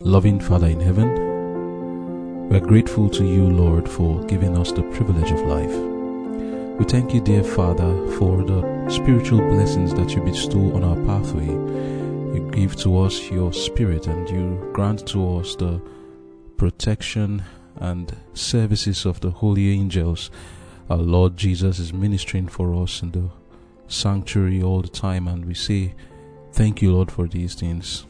Loving Father in heaven, we are grateful to you, Lord, for giving us the privilege of life. We thank you, dear Father, for the spiritual blessings that you bestow on our pathway. You give to us your spirit and you grant to us the protection and services of the holy angels. Our Lord Jesus is ministering for us in the sanctuary all the time, and we say, Thank you, Lord, for these things.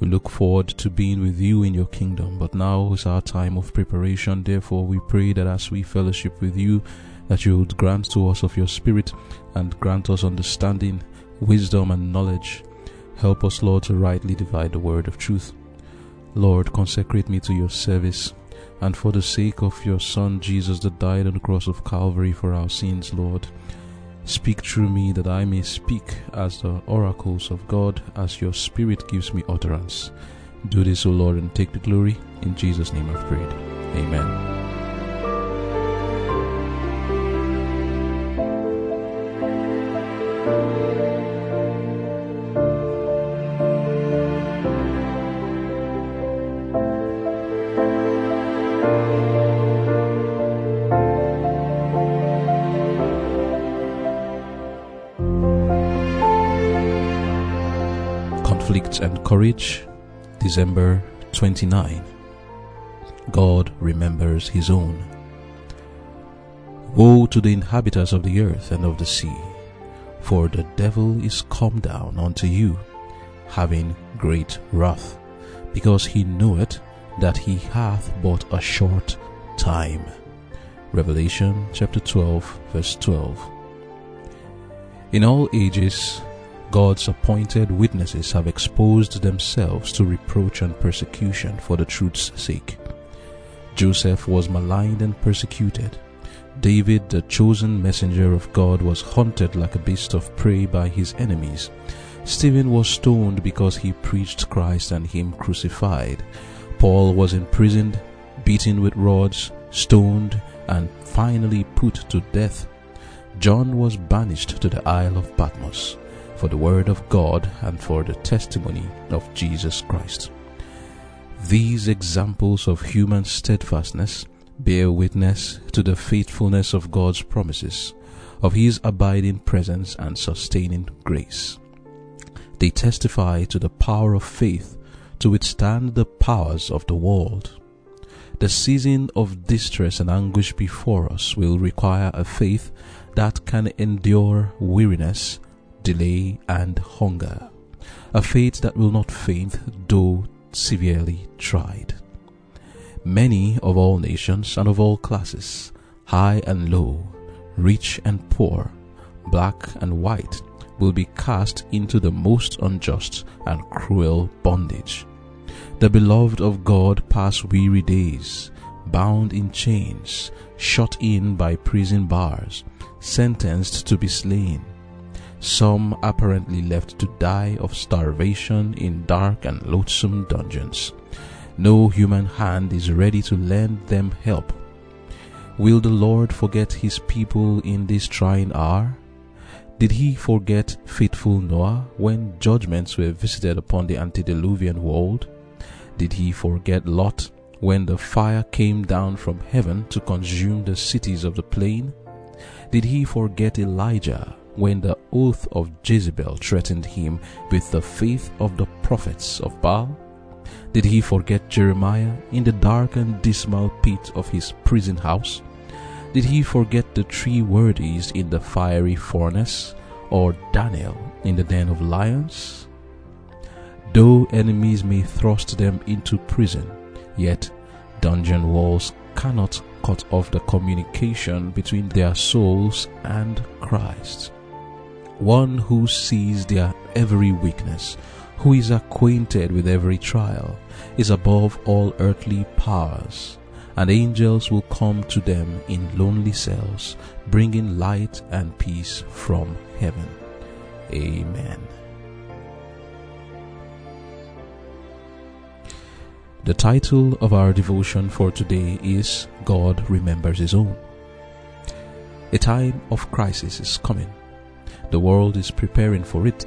We look forward to being with you in your kingdom, but now is our time of preparation. Therefore, we pray that as we fellowship with you, that you would grant to us of your spirit and grant us understanding, wisdom, and knowledge. Help us, Lord, to rightly divide the word of truth. Lord, consecrate me to your service, and for the sake of your Son, Jesus, that died on the cross of Calvary for our sins, Lord, Speak through me that I may speak as the oracles of God, as your Spirit gives me utterance. Do this, O Lord, and take the glory. In Jesus' name I've prayed. Amen. Conflict and Courage, December 29. God remembers his own. Woe to the inhabitants of the earth and of the sea, for the devil is come down unto you, having great wrath, because he knoweth that he hath but a short time. Revelation chapter 12, verse 12. In all ages, God's appointed witnesses have exposed themselves to reproach and persecution for the truth's sake. Joseph was maligned and persecuted. David, the chosen messenger of God, was hunted like a beast of prey by his enemies. Stephen was stoned because he preached Christ and him crucified. Paul was imprisoned, beaten with rods, stoned, and finally put to death. John was banished to the Isle of Patmos for the word of God and for the testimony of Jesus Christ. These examples of human steadfastness bear witness to the faithfulness of God's promises, of His abiding presence and sustaining grace. They testify to the power of faith to withstand the powers of the world. The season of distress and anguish before us will require a faith that can endure weariness delay, and hunger, a faith that will not faint though severely tried. Many of all nations and of all classes, high and low, rich and poor, black and white, will be cast into the most unjust and cruel bondage. The beloved of God pass weary days, bound in chains, shut in by prison bars, sentenced to be slain, some apparently left to die of starvation in dark and loathsome dungeons. No human hand is ready to lend them help. Will the Lord forget his people in this trying hour? Did he forget faithful Noah when judgments were visited upon the antediluvian world? Did he forget Lot when the fire came down from heaven to consume the cities of the plain? Did he forget Elijah when the oath of Jezebel threatened him with the faith of the prophets of Baal? Did he forget Jeremiah in the dark and dismal pit of his prison house? Did he forget the three worthies in the fiery furnace, or Daniel in the den of lions? Though enemies may thrust them into prison, yet dungeon walls cannot cut off the communication between their souls and Christ one who sees their every weakness, who is acquainted with every trial, is above all earthly powers, and angels will come to them in lonely cells, bringing light and peace from heaven. Amen. The title of our devotion for today is God Remembers His Own. A time of crisis is coming the world is preparing for it.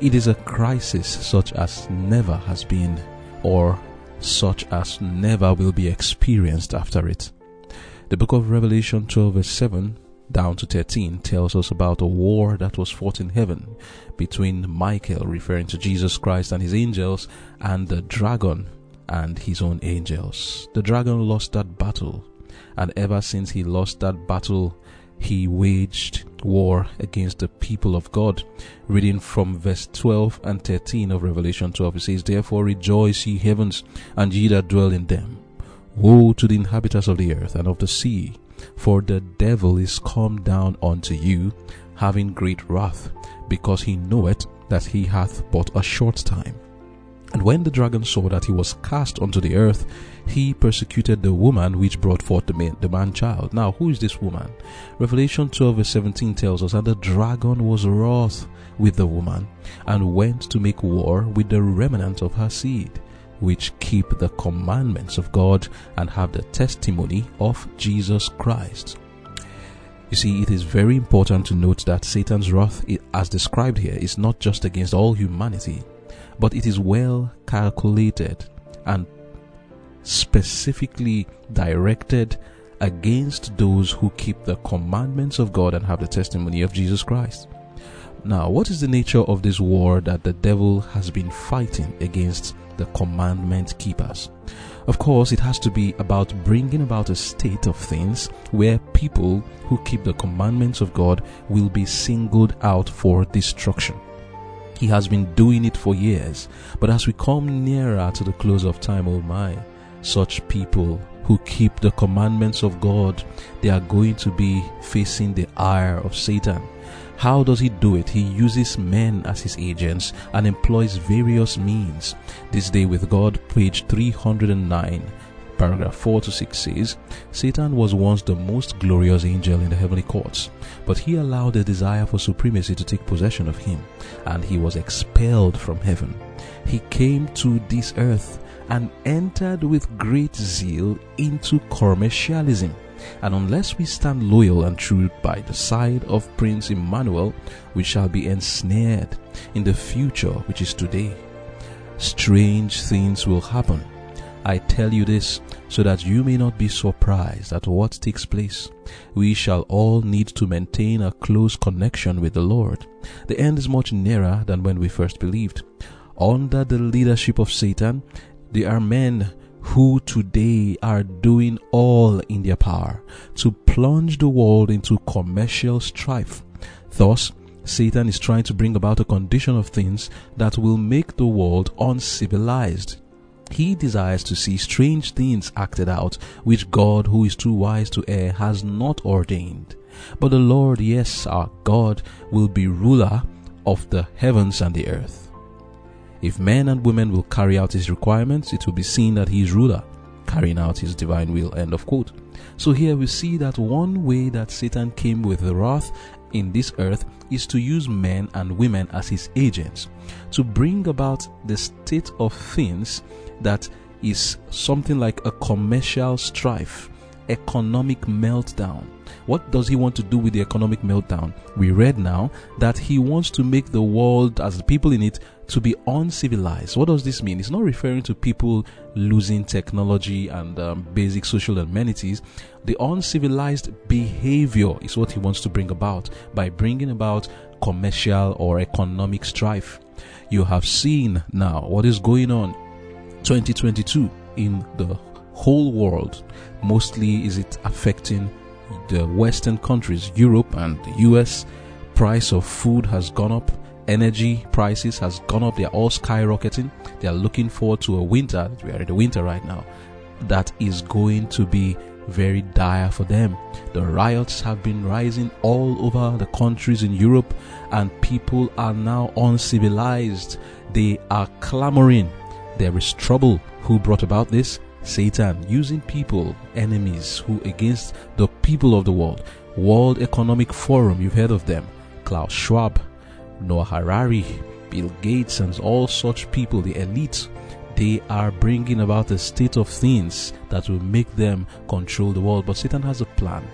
It is a crisis such as never has been or such as never will be experienced after it. The book of Revelation 12 verse 7 down to 13 tells us about a war that was fought in heaven between Michael, referring to Jesus Christ and his angels, and the dragon and his own angels. The dragon lost that battle, and ever since he lost that battle, he waged war against the people of God. Reading from verse 12 and 13 of Revelation 12, it says, Therefore rejoice, ye heavens, and ye that dwell in them. Woe to the inhabitants of the earth and of the sea, for the devil is come down unto you, having great wrath, because he knoweth that he hath but a short time. And when the dragon saw that he was cast unto the earth, he persecuted the woman which brought forth the man, the man child. Now, who is this woman? Revelation 12 verse 17 tells us that the dragon was wroth with the woman and went to make war with the remnant of her seed, which keep the commandments of God and have the testimony of Jesus Christ. You see, it is very important to note that Satan's wrath, as described here, is not just against all humanity, but it is well calculated and specifically directed against those who keep the commandments of God and have the testimony of Jesus Christ. Now, what is the nature of this war that the devil has been fighting against the commandment keepers? Of course, it has to be about bringing about a state of things where people who keep the commandments of God will be singled out for destruction. He has been doing it for years, but as we come nearer to the close of time, oh my, such people who keep the commandments of God, they are going to be facing the ire of Satan. How does he do it? He uses men as his agents and employs various means. This Day with God, page 309, paragraph 4 to 6 says Satan was once the most glorious angel in the heavenly courts, but he allowed a desire for supremacy to take possession of him, and he was expelled from heaven. He came to this earth and entered with great zeal into commercialism. And unless we stand loyal and true by the side of Prince Emmanuel, we shall be ensnared in the future which is today. Strange things will happen. I tell you this so that you may not be surprised at what takes place. We shall all need to maintain a close connection with the Lord. The end is much nearer than when we first believed. Under the leadership of Satan, there are men who today are doing all in their power to plunge the world into commercial strife. Thus, Satan is trying to bring about a condition of things that will make the world uncivilized. He desires to see strange things acted out, which God, who is too wise to err, has not ordained. But the Lord, yes, our God, will be ruler of the heavens and the earth. If men and women will carry out his requirements, it will be seen that he is ruler, carrying out his divine will. End of quote. So here we see that one way that Satan came with the wrath in this earth is to use men and women as his agents to bring about the state of things that is something like a commercial strife, economic meltdown. What does he want to do with the economic meltdown? We read now that he wants to make the world, as the people in it, to be uncivilized. What does this mean? It's not referring to people losing technology and um, basic social amenities. The uncivilized behavior is what he wants to bring about by bringing about commercial or economic strife. You have seen now what is going on 2022 in the whole world. Mostly is it affecting the western countries, Europe and the US. Price of food has gone up energy prices has gone up. They are all skyrocketing. They are looking forward to a winter. We are in the winter right now. That is going to be very dire for them. The riots have been rising all over the countries in Europe, and people are now uncivilized. They are clamoring. There is trouble. Who brought about this? Satan using people, enemies, who against the people of the world. World Economic Forum, you've heard of them. Klaus Schwab, Noah Harari, Bill Gates, and all such people, the elite, they are bringing about a state of things that will make them control the world. But Satan has a plan.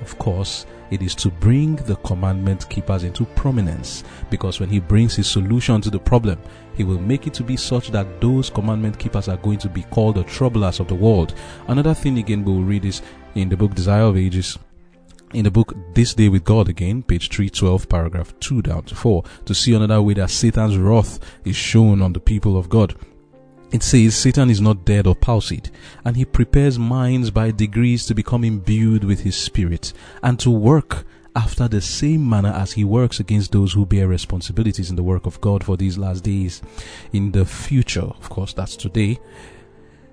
Of course, it is to bring the commandment keepers into prominence because when he brings his solution to the problem, he will make it to be such that those commandment keepers are going to be called the troublers of the world. Another thing again we'll read is in the book Desire of Ages in the book This Day with God again, page 312, paragraph 2 down to 4, to see another way that Satan's wrath is shown on the people of God. It says Satan is not dead or palsied, and he prepares minds by degrees to become imbued with his spirit and to work after the same manner as he works against those who bear responsibilities in the work of God for these last days. In the future, of course, that's today,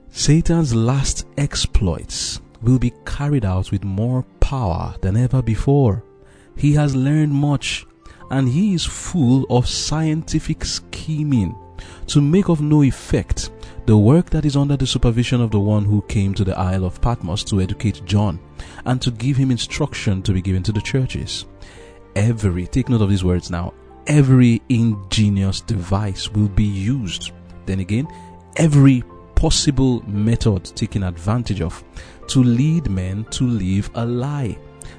Satan's last exploits will be carried out with more power than ever before. He has learned much and he is full of scientific scheming to make of no effect the work that is under the supervision of the one who came to the Isle of Patmos to educate John and to give him instruction to be given to the churches. Every, take note of these words now, every ingenious device will be used. Then again, every possible method taken advantage of to lead men to live a lie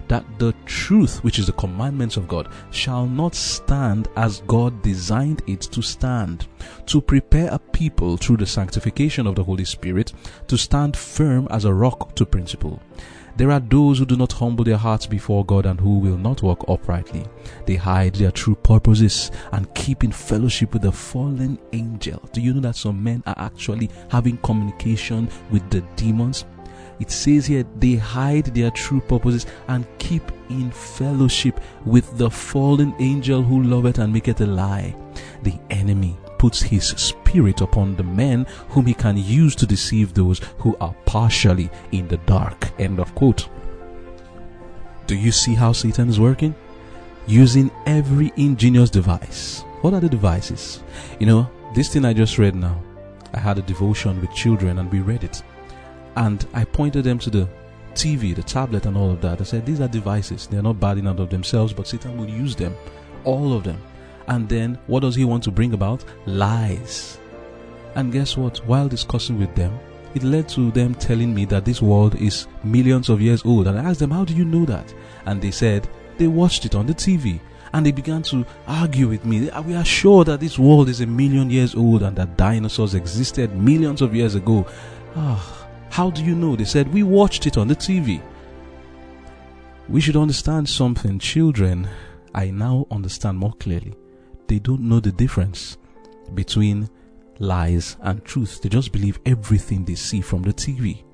that the truth, which is the commandments of God, shall not stand as God designed it to stand, to prepare a people through the sanctification of the Holy Spirit to stand firm as a rock to principle. There are those who do not humble their hearts before God and who will not walk uprightly. They hide their true purposes and keep in fellowship with the fallen angel. Do you know that some men are actually having communication with the demons? It says here they hide their true purposes and keep in fellowship with the fallen angel who loveth and maketh a lie. The enemy puts his spirit upon the men whom he can use to deceive those who are partially in the dark. End of quote. Do you see how Satan is working? Using every ingenious device. What are the devices? You know, this thing I just read now, I had a devotion with children and we read it. And I pointed them to the TV, the tablet, and all of that. I said, These are devices. They're not bad in and of themselves, but Satan will use them. All of them. And then what does he want to bring about? Lies. And guess what? While discussing with them, it led to them telling me that this world is millions of years old. And I asked them, How do you know that? And they said, They watched it on the TV. And they began to argue with me. We are sure that this world is a million years old and that dinosaurs existed millions of years ago. Ah. How do you know? They said, We watched it on the TV. We should understand something. Children, I now understand more clearly. They don't know the difference between lies and truth. They just believe everything they see from the TV.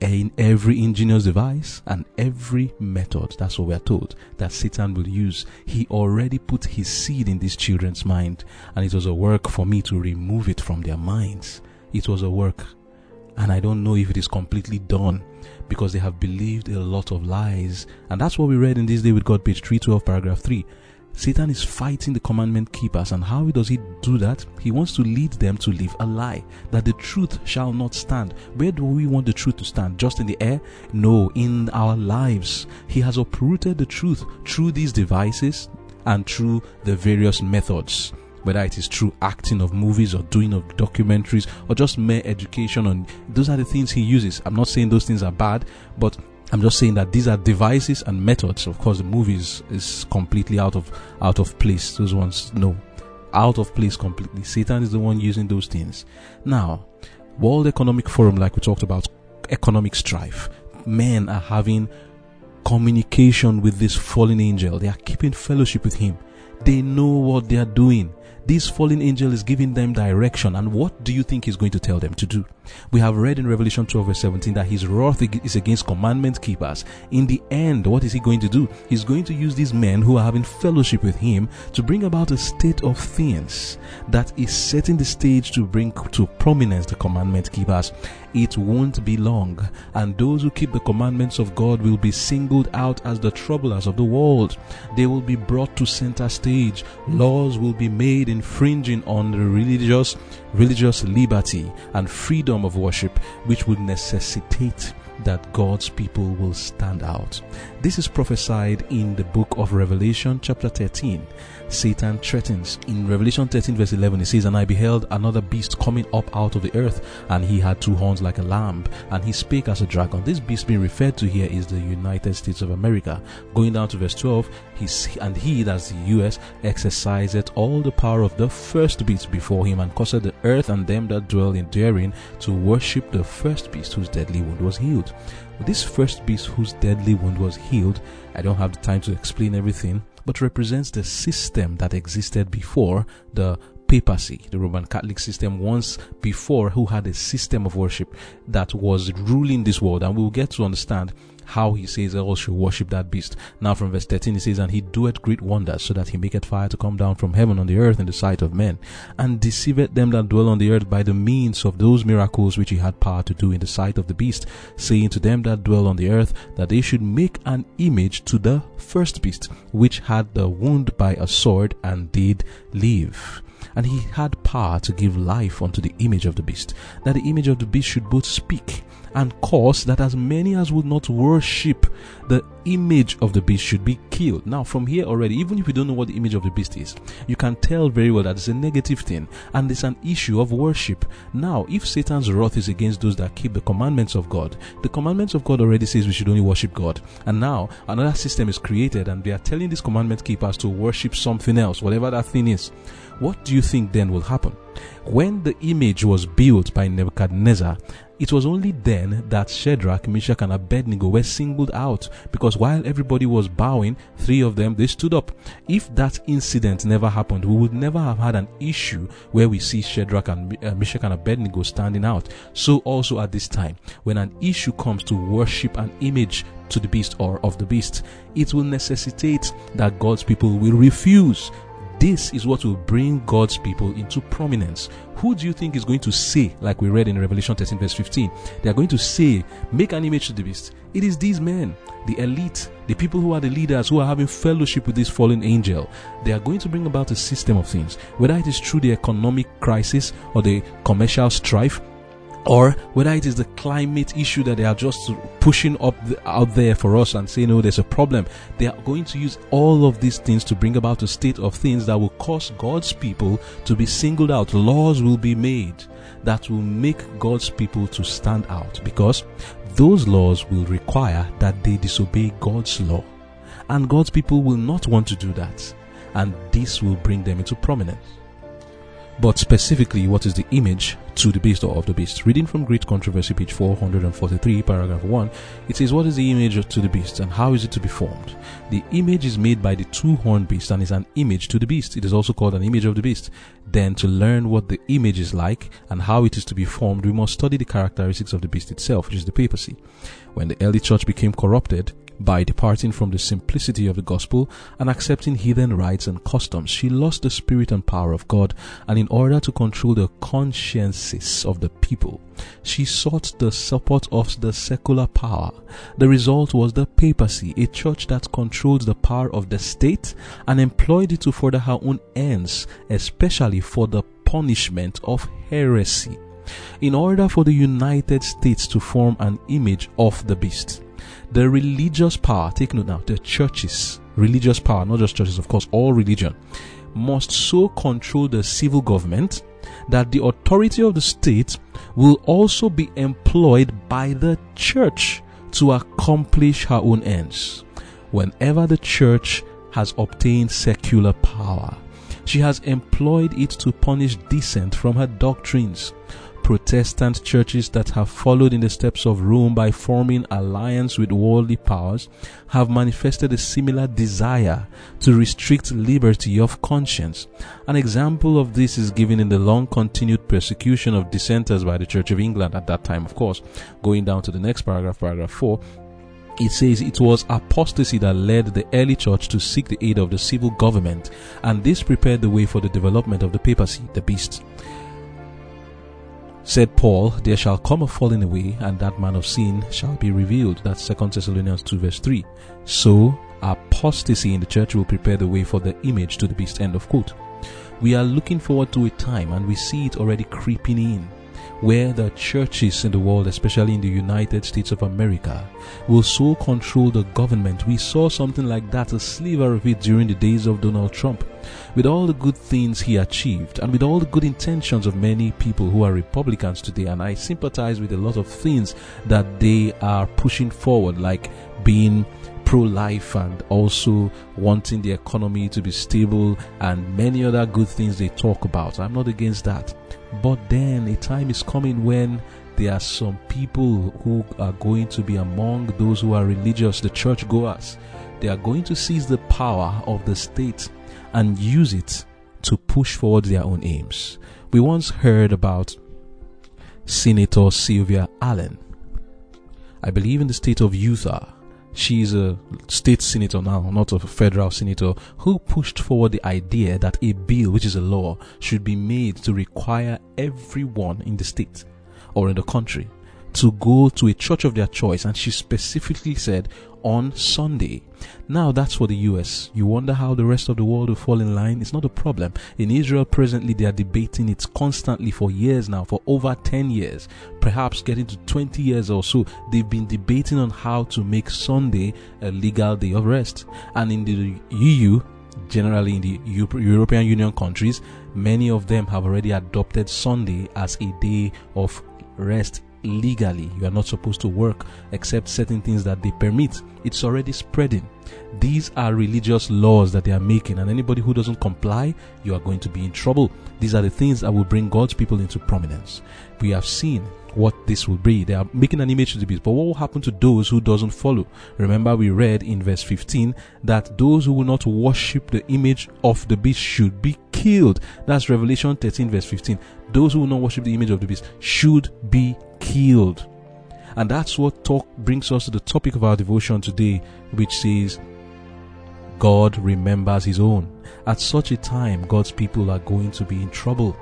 In every ingenious device and every method, that's what we're told, that Satan will use. He already put his seed in these children's mind, and it was a work for me to remove it from their minds. It was a work and I don't know if it is completely done because they have believed a lot of lies. And that's what we read in this day with God, page 312, paragraph 3. Satan is fighting the commandment keepers, and how does he do that? He wants to lead them to live a lie, that the truth shall not stand. Where do we want the truth to stand? Just in the air? No, in our lives. He has uprooted the truth through these devices and through the various methods whether it is through acting of movies or doing of documentaries or just mere education on those are the things he uses. I'm not saying those things are bad, but I'm just saying that these are devices and methods. Of course, the movies is completely out of out of place. Those ones, no, out of place completely. Satan is the one using those things. Now, World Economic Forum, like we talked about, economic strife. Men are having communication with this fallen angel. They are keeping fellowship with him. They know what they are doing this fallen angel is giving them direction. And what do you think he's going to tell them to do? We have read in Revelation 12 verse 17 that his wrath is against commandment keepers. In the end, what is he going to do? He's going to use these men who are having fellowship with him to bring about a state of things that is setting the stage to bring to prominence the commandment keepers. It won't be long, and those who keep the commandments of God will be singled out as the troublers of the world. They will be brought to center stage. Laws will be made infringing on the religious religious liberty and freedom of worship which would necessitate that God's people will stand out. This is prophesied in the book of Revelation, chapter 13. Satan threatens. In Revelation 13, verse 11, it says, And I beheld another beast coming up out of the earth, and he had two horns like a lamb, and he spake as a dragon. This beast being referred to here is the United States of America. Going down to verse 12, he, and he, that's the US, exercised all the power of the first beast before him, and caused the earth and them that dwell in therein to worship the first beast whose deadly wound was healed. This first beast whose deadly wound was healed, I don't have the time to explain everything, but represents the system that existed before the papacy, the Roman Catholic system once before, who had a system of worship that was ruling this world. And we'll get to understand how he says all should worship that beast. Now from verse 13 he says, And he doeth great wonders, so that he maketh fire to come down from heaven on the earth in the sight of men, and deceiveth them that dwell on the earth by the means of those miracles which he had power to do in the sight of the beast, saying to them that dwell on the earth that they should make an image to the first beast, which had the wound by a sword and did live and he had power to give life unto the image of the beast, that the image of the beast should both speak and cause that as many as would not worship the image of the beast should be killed. Now, from here already, even if you don't know what the image of the beast is, you can tell very well that it's a negative thing and it's an issue of worship. Now, if Satan's wrath is against those that keep the commandments of God, the commandments of God already says we should only worship God. And now another system is created and they are telling these commandment keepers to worship something else, whatever that thing is. What do you think then will happen? When the image was built by Nebuchadnezzar, it was only then that Shadrach, Meshach, and Abednego were singled out because while everybody was bowing, three of them they stood up. If that incident never happened, we would never have had an issue where we see Shadrach and uh, Meshach and Abednego standing out. So also at this time, when an issue comes to worship an image to the beast or of the beast, it will necessitate that God's people will refuse this is what will bring God's people into prominence. Who do you think is going to say, like we read in Revelation 13, verse 15? They are going to say, Make an image to the beast. It is these men, the elite, the people who are the leaders, who are having fellowship with this fallen angel. They are going to bring about a system of things. Whether it is through the economic crisis or the commercial strife, or whether it is the climate issue that they are just pushing up the, out there for us and saying, "No, there's a problem." They are going to use all of these things to bring about a state of things that will cause God's people to be singled out. Laws will be made that will make God's people to stand out because those laws will require that they disobey God's law, and God's people will not want to do that, and this will bring them into prominence but specifically what is the image to the beast or of the beast. Reading from Great Controversy, page 443, paragraph 1, it says, What is the image to the beast and how is it to be formed? The image is made by the two horned beast and is an image to the beast. It is also called an image of the beast. Then, to learn what the image is like and how it is to be formed, we must study the characteristics of the beast itself, which is the papacy. When the early church became corrupted, by departing from the simplicity of the gospel and accepting heathen rites and customs, she lost the spirit and power of God, and in order to control the consciences of the people, she sought the support of the secular power. The result was the papacy, a church that controlled the power of the state and employed it to further her own ends, especially for the punishment of heresy. In order for the United States to form an image of the beast, the religious power, take note now, the churches, religious power, not just churches, of course, all religion, must so control the civil government that the authority of the state will also be employed by the church to accomplish her own ends. Whenever the church has obtained secular power, she has employed it to punish dissent from her doctrines Protestant churches that have followed in the steps of Rome by forming alliance with worldly powers have manifested a similar desire to restrict liberty of conscience. An example of this is given in the long continued persecution of dissenters by the Church of England at that time, of course. Going down to the next paragraph, paragraph 4, it says it was apostasy that led the early church to seek the aid of the civil government, and this prepared the way for the development of the papacy, the beast. Said Paul, There shall come a falling away, and that man of sin shall be revealed. That's 2 Thessalonians 2 verse 3. So, apostasy in the church will prepare the way for the image to the beast. End of quote. We are looking forward to a time, and we see it already creeping in, where the churches in the world, especially in the United States of America, will so control the government. We saw something like that, a sliver of it during the days of Donald Trump. With all the good things he achieved and with all the good intentions of many people who are Republicans today, and I sympathize with a lot of things that they are pushing forward, like being pro life and also wanting the economy to be stable and many other good things they talk about. I'm not against that. But then a time is coming when there are some people who are going to be among those who are religious, the church goers. They are going to seize the power of the state and use it to push forward their own aims. We once heard about Senator Sylvia Allen. I believe in the state of Utah she's a state senator now, not a federal senator, who pushed forward the idea that a bill, which is a law, should be made to require everyone in the state or in the country to go to a church of their choice. And she specifically said on Sunday. Now that's for the US. You wonder how the rest of the world will fall in line? It's not a problem. In Israel presently they are debating it constantly for years now, for over 10 years, perhaps getting to 20 years or so. They've been debating on how to make Sunday a legal day of rest. And in the EU, generally in the European Union countries, many of them have already adopted Sunday as a day of rest legally. You are not supposed to work except certain things that they permit. It's already spreading. These are religious laws that they are making, and anybody who doesn't comply, you are going to be in trouble. These are the things that will bring God's people into prominence. We have seen what this will be. They are making an image to the beast. But what will happen to those who doesn't follow? Remember we read in verse 15 that those who will not worship the image of the beast should be killed. That's Revelation 13 verse 15. Those who will not worship the image of the beast should be killed. And that's what talk brings us to the topic of our devotion today, which says, God remembers his own. At such a time, God's people are going to be in trouble.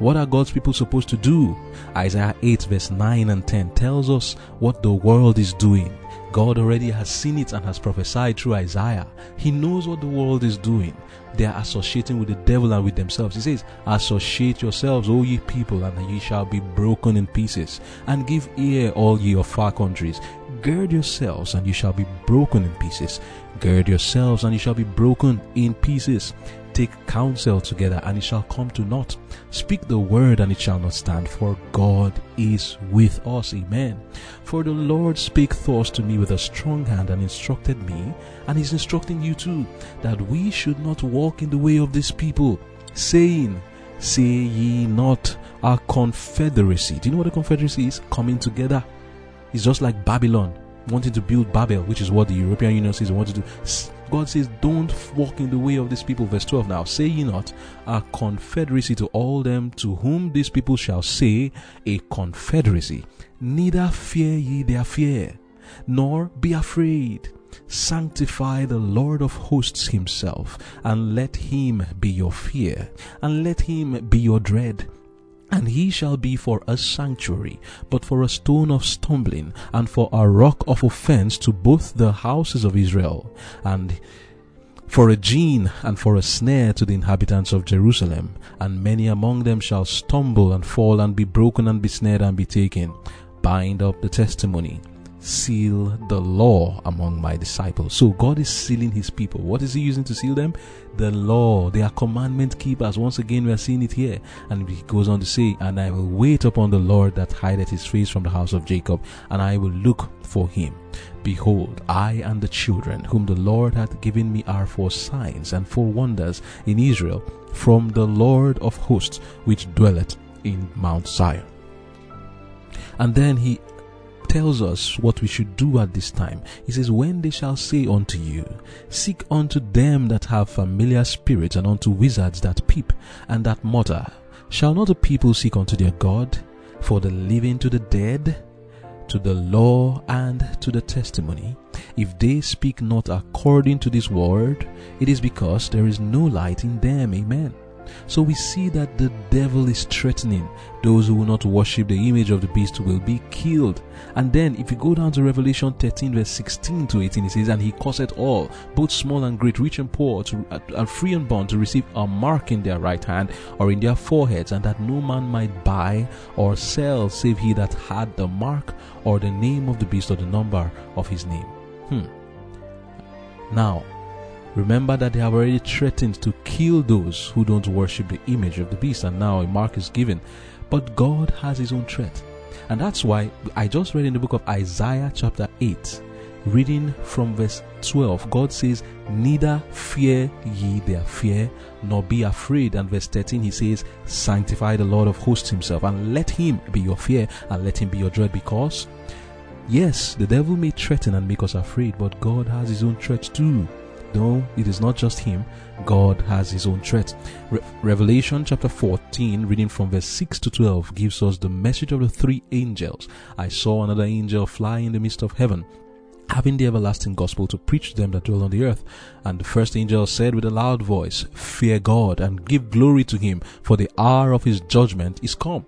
What are God's people supposed to do? Isaiah 8 verse 9 and 10 tells us what the world is doing. God already has seen it and has prophesied through Isaiah. He knows what the world is doing. They are associating with the devil and with themselves. He says, Associate yourselves, O ye people, and ye shall be broken in pieces. And give ear, all ye of far countries. Gird yourselves, and ye shall be broken in pieces. Gird yourselves, and ye shall be broken in pieces. Take counsel together, and it shall come to naught. Speak the word, and it shall not stand, for God is with us. Amen. For the Lord spake thus to me with a strong hand, and instructed me, and is instructing you too, that we should not walk in the way of this people, saying, Say ye not a confederacy. Do you know what a confederacy is? Coming together. It's just like Babylon wanting to build Babel, which is what the European Union says they want to do. God says, Don't walk in the way of these people. Verse 12 now, say ye not a confederacy to all them to whom these people shall say a confederacy. Neither fear ye their fear, nor be afraid. Sanctify the Lord of hosts himself, and let him be your fear, and let him be your dread and he shall be for a sanctuary, but for a stone of stumbling, and for a rock of offense to both the houses of Israel, and for a gin and for a snare to the inhabitants of Jerusalem, and many among them shall stumble and fall and be broken and be snared and be taken. Bind up the testimony seal the law among my disciples. So God is sealing his people. What is he using to seal them? The law. They are commandment keepers. Once again, we are seeing it here. And he goes on to say, And I will wait upon the Lord that hideth his face from the house of Jacob, and I will look for him. Behold, I and the children whom the Lord hath given me are for signs and for wonders in Israel from the Lord of hosts, which dwelleth in Mount Zion. And then he tells us what we should do at this time. He says, When they shall say unto you, Seek unto them that have familiar spirits, and unto wizards that peep, and that mutter, shall not the people seek unto their God, for the living to the dead, to the law and to the testimony? If they speak not according to this word, it is because there is no light in them. Amen. So we see that the devil is threatening those who will not worship the image of the beast will be killed. And then, if you go down to Revelation 13, verse 16 to 18, it says, And he causeth all, both small and great, rich and poor, to, uh, and free and bond, to receive a mark in their right hand or in their foreheads, and that no man might buy or sell save he that had the mark or the name of the beast or the number of his name. Hmm. Now, Remember that they have already threatened to kill those who don't worship the image of the beast, and now a mark is given. But God has His own threat. And that's why I just read in the book of Isaiah, chapter 8, reading from verse 12, God says, Neither fear ye their fear, nor be afraid. And verse 13, he says, Sanctify the Lord of hosts himself, and let him be your fear, and let him be your dread, because, yes, the devil may threaten and make us afraid, but God has his own threat too. No, it is not just him. God has his own threat. Re- Revelation chapter 14, reading from verse 6 to 12, gives us the message of the three angels. I saw another angel fly in the midst of heaven, having the everlasting gospel to preach to them that dwell on the earth. And the first angel said with a loud voice, Fear God and give glory to him, for the hour of his judgment is come.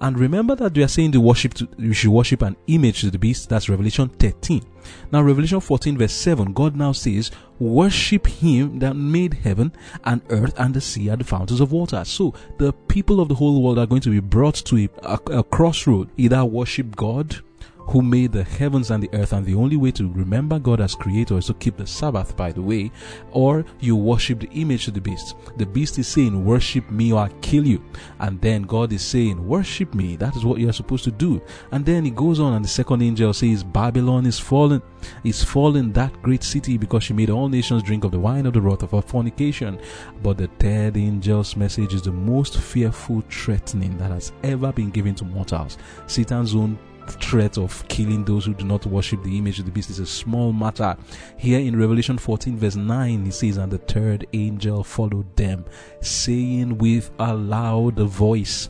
And remember that we are saying the worship to, you should worship an image to the beast. That's Revelation 13. Now, Revelation 14 verse 7, God now says, worship him that made heaven and earth and the sea and the fountains of water. So the people of the whole world are going to be brought to a, a, a crossroad. Either worship God who made the heavens and the earth, and the only way to remember God as creator is to keep the Sabbath, by the way, or you worship the image of the beast. The beast is saying, Worship me or I kill you. And then God is saying, Worship me. That is what you are supposed to do. And then he goes on, and the second angel says, Babylon is fallen. Is fallen that great city because she made all nations drink of the wine of the wrath of her fornication. But the third angel's message is the most fearful threatening that has ever been given to mortals. Satan's own threat of killing those who do not worship the image of the beast is a small matter. Here in Revelation 14, verse 9, he says, And the third angel followed them, saying with a loud voice,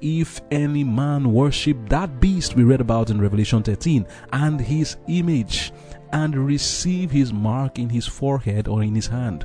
if any man worship that beast we read about in Revelation 13 and his image and receive his mark in his forehead or in his hand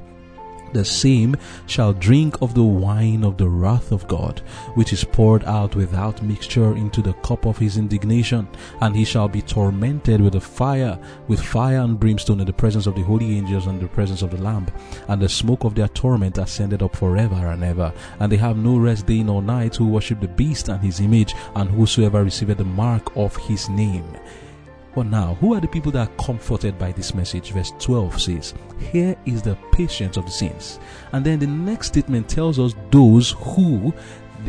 the same shall drink of the wine of the wrath of God, which is poured out without mixture into the cup of his indignation, and he shall be tormented with the fire, with fire and brimstone in the presence of the holy angels and the presence of the Lamb, and the smoke of their torment ascended up forever and ever. And they have no rest day nor night who worship the beast and his image, and whosoever receiveth the mark of his name. But now, who are the people that are comforted by this message? Verse 12 says, Here is the patience of the saints. And then the next statement tells us those who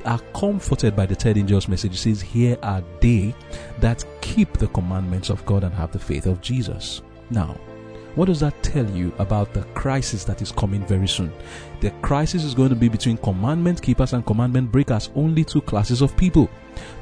are comforted by the third angel's message. It says, Here are they that keep the commandments of God and have the faith of Jesus. Now, what does that tell you about the crisis that is coming very soon? The crisis is going to be between commandment keepers and commandment breakers, only two classes of people.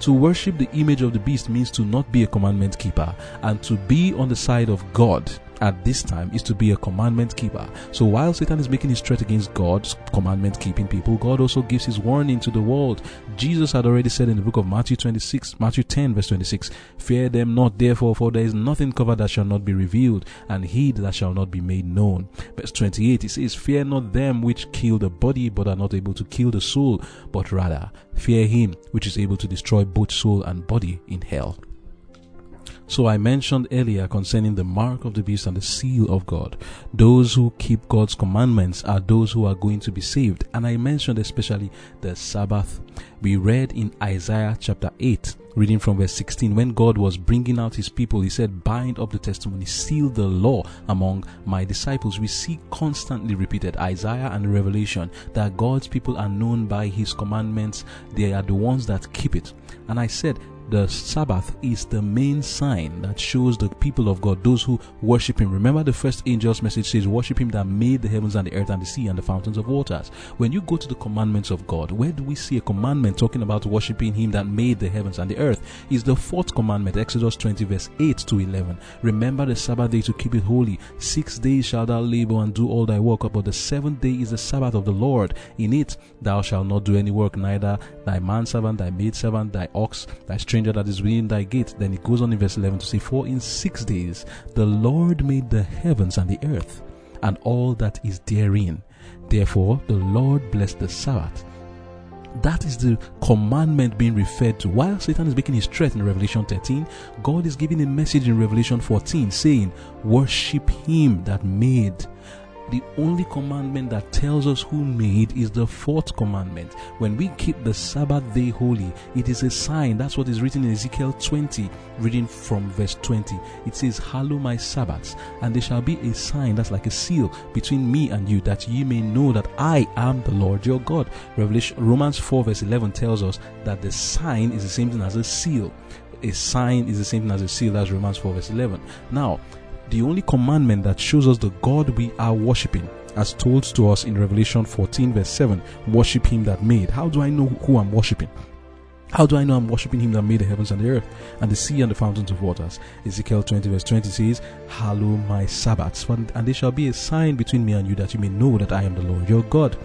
To worship the image of the beast means to not be a commandment keeper and to be on the side of God at this time is to be a commandment keeper. So while Satan is making his threat against God's commandment keeping people, God also gives his warning to the world. Jesus had already said in the book of Matthew 26, Matthew 10 verse 26, Fear them not therefore, for there is nothing covered that shall not be revealed, and hid that shall not be made known. Verse 28, he says, Fear not them which kill the body, but are not able to kill the soul, but rather fear him which is able to destroy both soul and body in hell. So I mentioned earlier concerning the mark of the beast and the seal of God. Those who keep God's commandments are those who are going to be saved. And I mentioned especially the Sabbath. We read in Isaiah chapter 8, reading from verse 16, when God was bringing out his people, he said, Bind up the testimony, seal the law among my disciples. We see constantly repeated Isaiah and Revelation that God's people are known by his commandments. They are the ones that keep it. And I said, the Sabbath is the main sign that shows the people of God, those who worship Him. Remember, the first angel's message says, Worship Him that made the heavens and the earth and the sea and the fountains of waters. When you go to the commandments of God, where do we see a commandment talking about worshiping Him that made the heavens and the earth? Is the fourth commandment, Exodus 20, verse 8 to 11. Remember the Sabbath day to keep it holy. Six days shalt thou labor and do all thy work, but the seventh day is the Sabbath of the Lord. In it thou shalt not do any work, neither thy manservant, thy maidservant, thy ox, thy stranger stranger that is within thy gate. Then it goes on in verse 11 to say, For in six days the Lord made the heavens and the earth and all that is therein Therefore, the Lord blessed the Sabbath. That is the commandment being referred to. While Satan is making his threat in Revelation 13, God is giving a message in Revelation 14 saying, Worship him that made the only commandment that tells us who made is the fourth commandment. When we keep the Sabbath day holy, it is a sign. That's what is written in Ezekiel 20, reading from verse 20. It says, Hallow my Sabbaths, and there shall be a sign that's like a seal between me and you, that ye may know that I am the Lord your God. Revelation Romans 4, verse 11 tells us that the sign is the same thing as a seal. A sign is the same thing as a seal. That's Romans 4, verse 11. Now, the only commandment that shows us the God we are worshipping, as told to us in Revelation 14, verse 7 worship him that made. How do I know who I'm worshipping? How do I know I'm worshipping him that made the heavens and the earth and the sea and the fountains of waters? Ezekiel 20 verse 20 says, Hallow my Sabbaths, and they shall be a sign between me and you that you may know that I am the Lord your God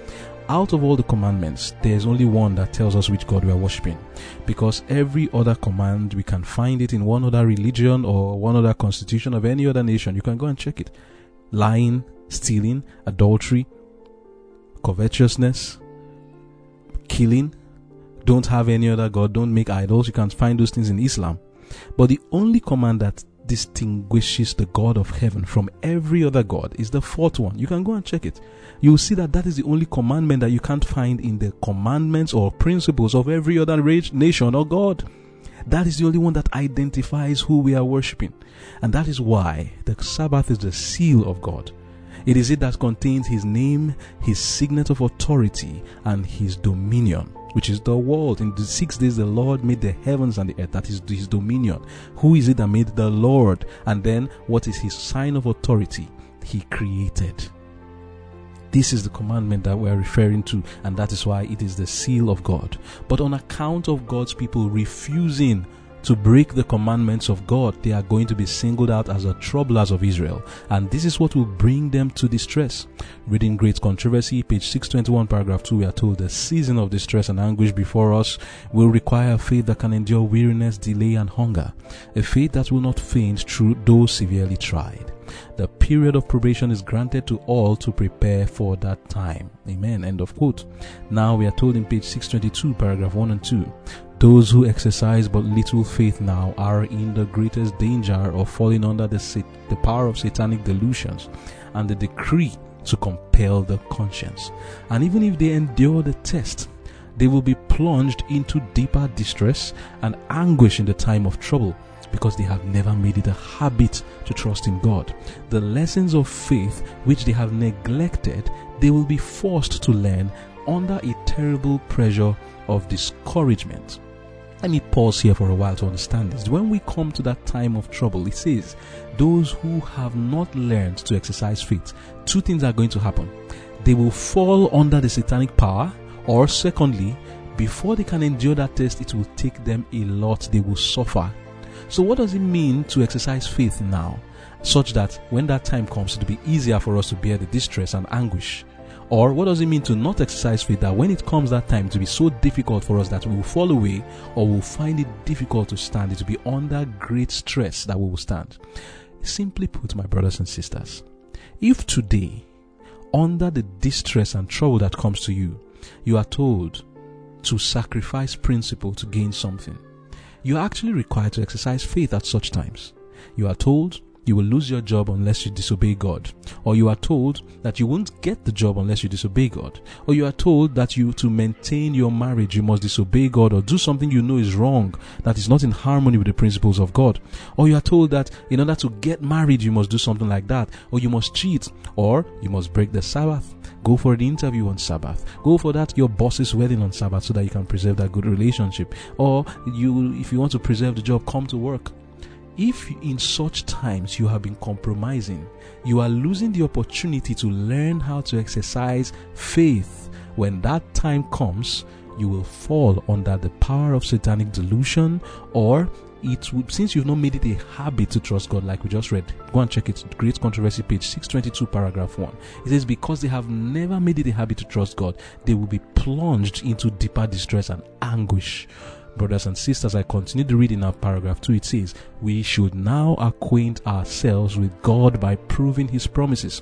out of all the commandments, there is only one that tells us which God we are worshiping. Because every other command, we can find it in one other religion or one other constitution of any other nation. You can go and check it. Lying, stealing, adultery, covetousness, killing, don't have any other God, don't make idols. You can find those things in Islam. But the only command that distinguishes the God of heaven from every other God is the fourth one. You can go and check it you will see that that is the only commandment that you can't find in the commandments or principles of every other nation or God. That is the only one that identifies who we are worshiping. And that is why the Sabbath is the seal of God. It is it that contains His name, His signet of authority, and His dominion, which is the world. In the six days, the Lord made the heavens and the earth. That is His dominion. Who is it that made the Lord? And then, what is His sign of authority? He created. This is the commandment that we're referring to, and that is why it is the seal of God. But on account of God's people refusing to break the commandments of God, they are going to be singled out as the troublers of Israel. And this is what will bring them to distress. Reading Great Controversy, page 621, paragraph 2, we are told the season of distress and anguish before us will require a faith that can endure weariness, delay, and hunger. A faith that will not faint through though severely tried. The period of probation is granted to all to prepare for that time. Amen. End of quote. Now we are told in page 622, paragraph 1 and 2. Those who exercise but little faith now are in the greatest danger of falling under the, the power of satanic delusions and the decree to compel the conscience. And even if they endure the test, they will be plunged into deeper distress and anguish in the time of trouble because they have never made it a habit to trust in God. The lessons of faith which they have neglected, they will be forced to learn under a terrible pressure of discouragement. Let me pause here for a while to understand this. When we come to that time of trouble, it says, those who have not learned to exercise faith, two things are going to happen. They will fall under the satanic power, or secondly, before they can endure that test, it will take them a lot. They will suffer so, what does it mean to exercise faith now, such that when that time comes, it will be easier for us to bear the distress and anguish? Or what does it mean to not exercise faith that when it comes that time to be so difficult for us that we will fall away or will find it difficult to stand, it will be under great stress that we will stand? Simply put, my brothers and sisters, if today, under the distress and trouble that comes to you, you are told to sacrifice principle to gain something, you are actually required to exercise faith at such times. You are told you will lose your job unless you disobey God. Or you are told that you won't get the job unless you disobey God. Or you are told that you to maintain your marriage you must disobey God or do something you know is wrong that is not in harmony with the principles of God. Or you are told that in order to get married you must do something like that. Or you must cheat. Or you must break the Sabbath. Go for the interview on Sabbath. Go for that your boss's wedding on Sabbath so that you can preserve that good relationship. Or you if you want to preserve the job, come to work if in such times you have been compromising, you are losing the opportunity to learn how to exercise faith. When that time comes, you will fall under the power of satanic delusion or it would since you've not made it a habit to trust God, like we just read, go and check it. Great controversy, page 622, paragraph 1. It says, Because they have never made it a habit to trust God, they will be plunged into deeper distress and anguish. Brothers and sisters, I continue to read in our paragraph 2. It says, We should now acquaint ourselves with God by proving His promises.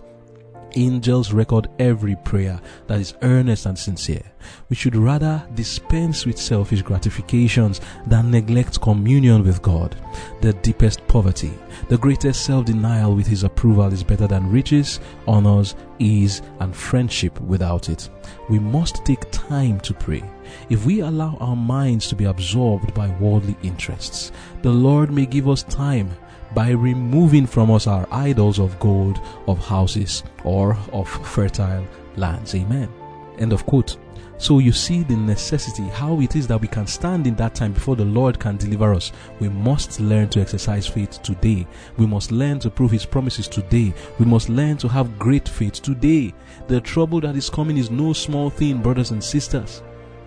Angels record every prayer that is earnest and sincere. We should rather dispense with selfish gratifications than neglect communion with God. The deepest poverty, the greatest self denial with His approval is better than riches, honors, ease, and friendship without it. We must take time to pray. If we allow our minds to be absorbed by worldly interests, the Lord may give us time by removing from us our idols of gold, of houses, or of fertile lands. Amen. End of quote. So you see the necessity, how it is that we can stand in that time before the Lord can deliver us. We must learn to exercise faith today. We must learn to prove His promises today. We must learn to have great faith today. The trouble that is coming is no small thing, brothers and sisters.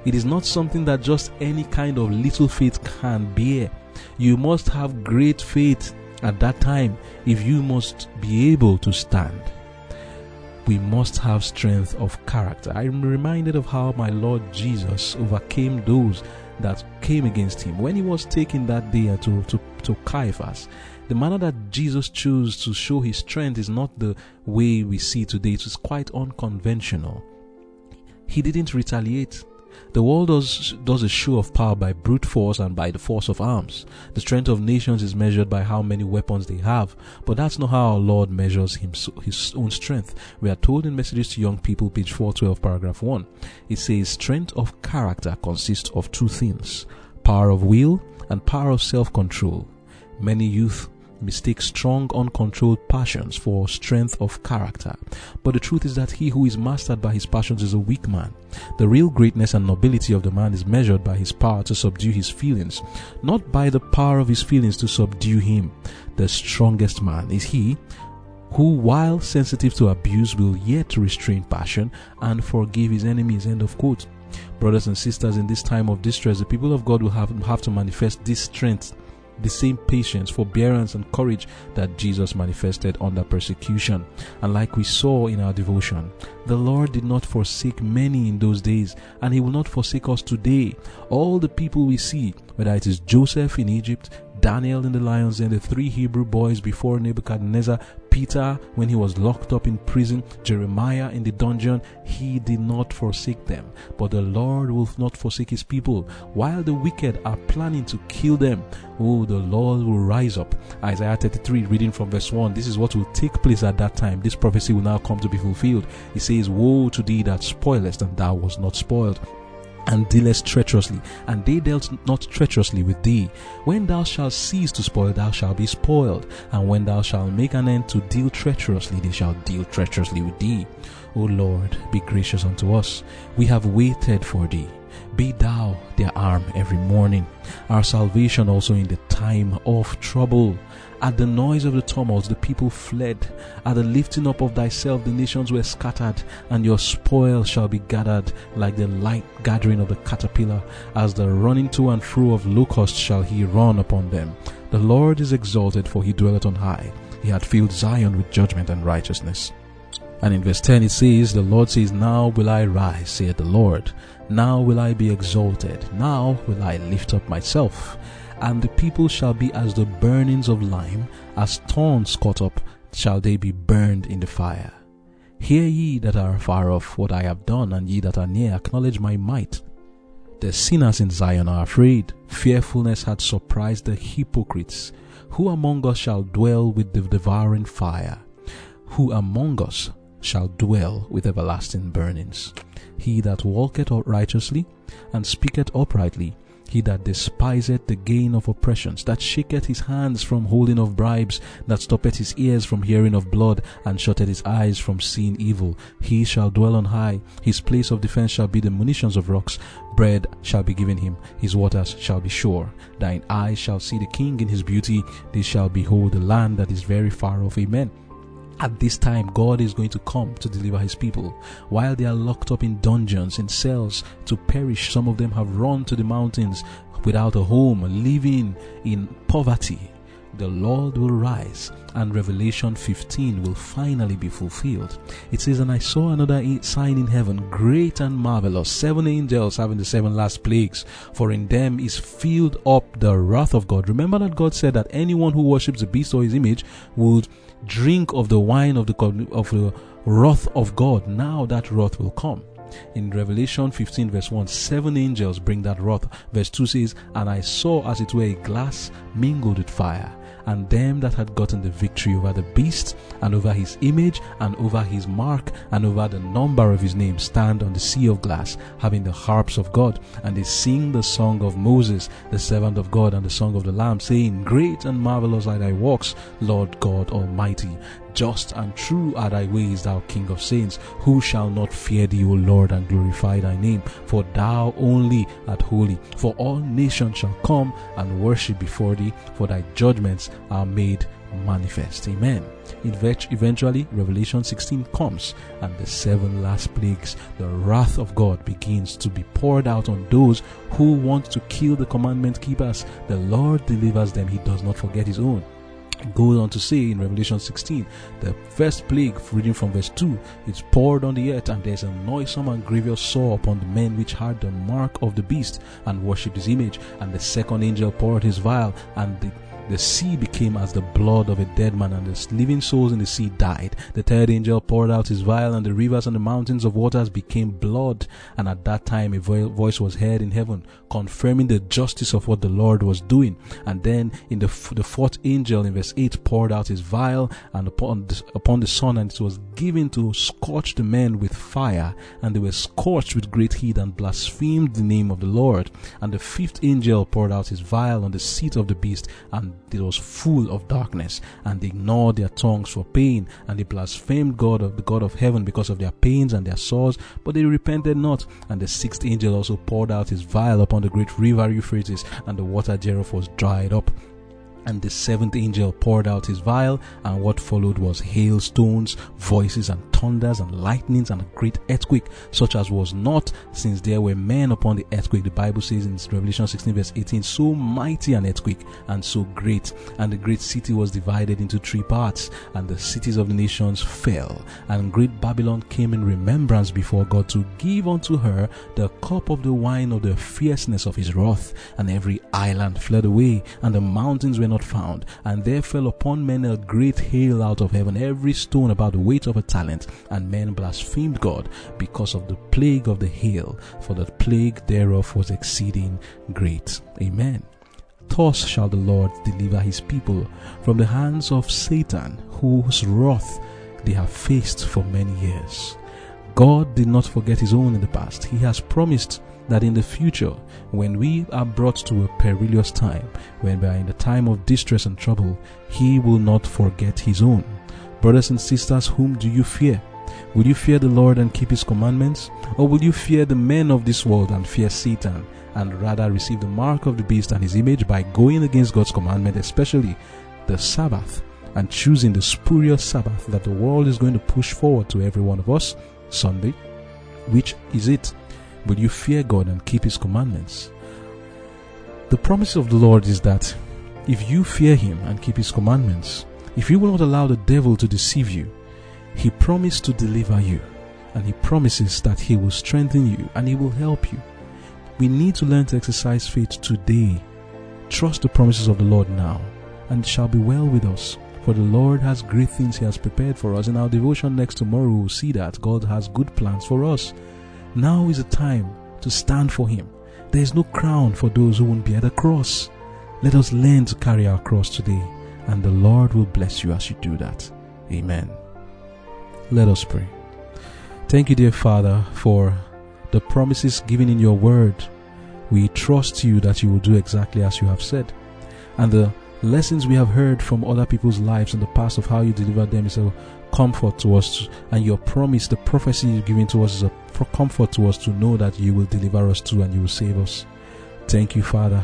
It is not something that just any kind of little faith can bear. You must have great faith at that time if you must be able to stand. We must have strength of character. I am reminded of how my Lord Jesus overcame those that came against him when he was taken that day to, to, to Caiaphas. The manner that Jesus chose to show his strength is not the way we see today. It was quite unconventional. He didn't retaliate. The world does, does a show of power by brute force and by the force of arms. The strength of nations is measured by how many weapons they have, but that's not how our Lord measures him, his own strength. We are told in Messages to Young People, page 412, paragraph 1. It says, Strength of character consists of two things power of will and power of self control. Many youth mistake strong, uncontrolled passions for strength of character. But the truth is that he who is mastered by his passions is a weak man. The real greatness and nobility of the man is measured by his power to subdue his feelings, not by the power of his feelings to subdue him. The strongest man is he who, while sensitive to abuse, will yet restrain passion and forgive his enemies. End of quote. Brothers and sisters, in this time of distress, the people of God will have, have to manifest this strength the same patience, forbearance, and courage that Jesus manifested under persecution. And like we saw in our devotion, the Lord did not forsake many in those days, and He will not forsake us today. All the people we see, whether it is Joseph in Egypt, Daniel in the lions and the three Hebrew boys before Nebuchadnezzar, Peter when he was locked up in prison, Jeremiah in the dungeon, he did not forsake them. But the Lord will not forsake his people. While the wicked are planning to kill them, oh, the Lord will rise up. Isaiah 33, reading from verse 1, this is what will take place at that time. This prophecy will now come to be fulfilled. He says, Woe to thee that spoilest, and thou was not spoiled and dealest treacherously, and they dealt not treacherously with thee. When thou shalt cease to spoil, thou shalt be spoiled, and when thou shalt make an end to deal treacherously, they shall deal treacherously with thee. O Lord, be gracious unto us. We have waited for thee. Be thou their arm every morning, our salvation also in the time of trouble. At the noise of the tumult, the people fled. At the lifting up of thyself, the nations were scattered, and your spoil shall be gathered like the light gathering of the caterpillar. As the running to and fro of locusts shall he run upon them. The Lord is exalted, for he dwelleth on high. He hath filled Zion with judgment and righteousness. And in verse 10 it says, The Lord says, Now will I rise, saith the Lord. Now will I be exalted. Now will I lift up myself and the people shall be as the burnings of lime, as thorns caught up shall they be burned in the fire. Hear ye that are far off what I have done, and ye that are near acknowledge my might. The sinners in Zion are afraid. Fearfulness hath surprised the hypocrites. Who among us shall dwell with the devouring fire? Who among us shall dwell with everlasting burnings? He that walketh righteously and speaketh uprightly, he that despiseth the gain of oppressions, that shaketh his hands from holding of bribes, that stoppeth his ears from hearing of blood, and shutteth his eyes from seeing evil, he shall dwell on high. His place of defense shall be the munitions of rocks. Bread shall be given him, his waters shall be sure. Thine eyes shall see the king in his beauty, they shall behold the land that is very far off. Amen. At this time, God is going to come to deliver his people. While they are locked up in dungeons, in cells to perish, some of them have run to the mountains without a home, living in poverty. The Lord will rise and Revelation 15 will finally be fulfilled. It says, And I saw another sign in heaven, great and marvelous, seven angels having the seven last plagues, for in them is filled up the wrath of God. Remember that God said that anyone who worships the beast or his image would drink of the wine of the, of the wrath of God. Now that wrath will come. In Revelation 15, verse 1, seven angels bring that wrath. Verse 2 says, And I saw as it were a glass mingled with fire and them that had gotten the victory over the beast, and over his image, and over his mark, and over the number of his name, stand on the sea of glass, having the harps of God, and they sing the song of Moses, the servant of God, and the song of the Lamb, saying, Great and marvelous are thy works, Lord God Almighty. Just and true are thy ways, thou King of saints. Who shall not fear thee, O Lord, and glorify thy name? For thou only art holy. For all nations shall come and worship before thee, for thy judgments are made manifest. Amen. Eventually, Revelation 16 comes, and the seven last plagues, the wrath of God begins to be poured out on those who want to kill the commandment keepers. The Lord delivers them, He does not forget His own goes on to say in Revelation 16, the first plague, reading from verse 2, is poured on the earth, and there is a noisome and grievous sore upon the men which had the mark of the beast and worshipped his image. And the second angel poured his vial, and the the sea became as the blood of a dead man, and the living souls in the sea died. The third angel poured out his vial, and the rivers and the mountains of waters became blood. And at that time a voice was heard in heaven, confirming the justice of what the Lord was doing. And then in the, the fourth angel in verse 8 poured out his vial and upon the, upon the sun, and it was given to scorch the men with fire. And they were scorched with great heat and blasphemed the name of the Lord. And the fifth angel poured out his vial on the seat of the beast, and it was full of darkness, and they ignored their tongues for pain, and they blasphemed God of the God of heaven because of their pains and their sores, but they repented not. And the sixth angel also poured out his vial upon the great river Euphrates, and the water thereof was dried up. And the seventh angel poured out his vial, and what followed was hailstones, voices, and thunders, and lightnings, and a great earthquake, such as was not since there were men upon the earthquake. The Bible says in Revelation 16, verse 18, so mighty an earthquake, and so great. And the great city was divided into three parts, and the cities of the nations fell. And great Babylon came in remembrance before God to give unto her the cup of the wine of the fierceness of his wrath. And every island fled away, and the mountains were not found. And there fell upon men a great hail out of heaven, every stone about the weight of a talent. And men blasphemed God because of the plague of the hail, for the plague thereof was exceeding great. Amen. Thus shall the Lord deliver his people from the hands of Satan, whose wrath they have faced for many years. God did not forget his own in the past. He has promised that in the future, when we are brought to a perilous time, when we are in the time of distress and trouble, He will not forget His own. Brothers and sisters, whom do you fear? Will you fear the Lord and keep His commandments? Or will you fear the men of this world and fear Satan and rather receive the mark of the beast and his image by going against God's commandment, especially the Sabbath, and choosing the spurious Sabbath that the world is going to push forward to every one of us, Sunday? Which is it? Will you fear God and keep His commandments? The promise of the Lord is that if you fear Him and keep His commandments, if you will not allow the devil to deceive you, He promised to deliver you, and He promises that He will strengthen you and He will help you. We need to learn to exercise faith today. Trust the promises of the Lord now, and it shall be well with us. For the Lord has great things He has prepared for us. In our devotion next tomorrow, we will see that God has good plans for us. Now is the time to stand for Him. There is no crown for those who won't bear the cross. Let us learn to carry our cross today, and the Lord will bless you as you do that. Amen. Let us pray. Thank you, dear Father, for the promises given in your word. We trust you that you will do exactly as you have said. And the lessons we have heard from other people's lives in the past of how you delivered them is a comfort to us, and your promise, the prophecy you've given to us, is a comfort to us to know that you will deliver us too and you will save us. Thank you, Father.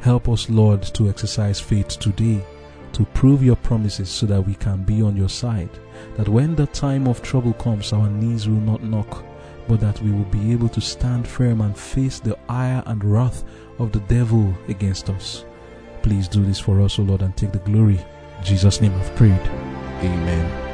Help us, Lord, to exercise faith today, to prove your promises so that we can be on your side. That when the time of trouble comes, our knees will not knock, but that we will be able to stand firm and face the ire and wrath of the devil against us. Please do this for us, O Lord, and take the glory. In Jesus' name I've prayed. Amen.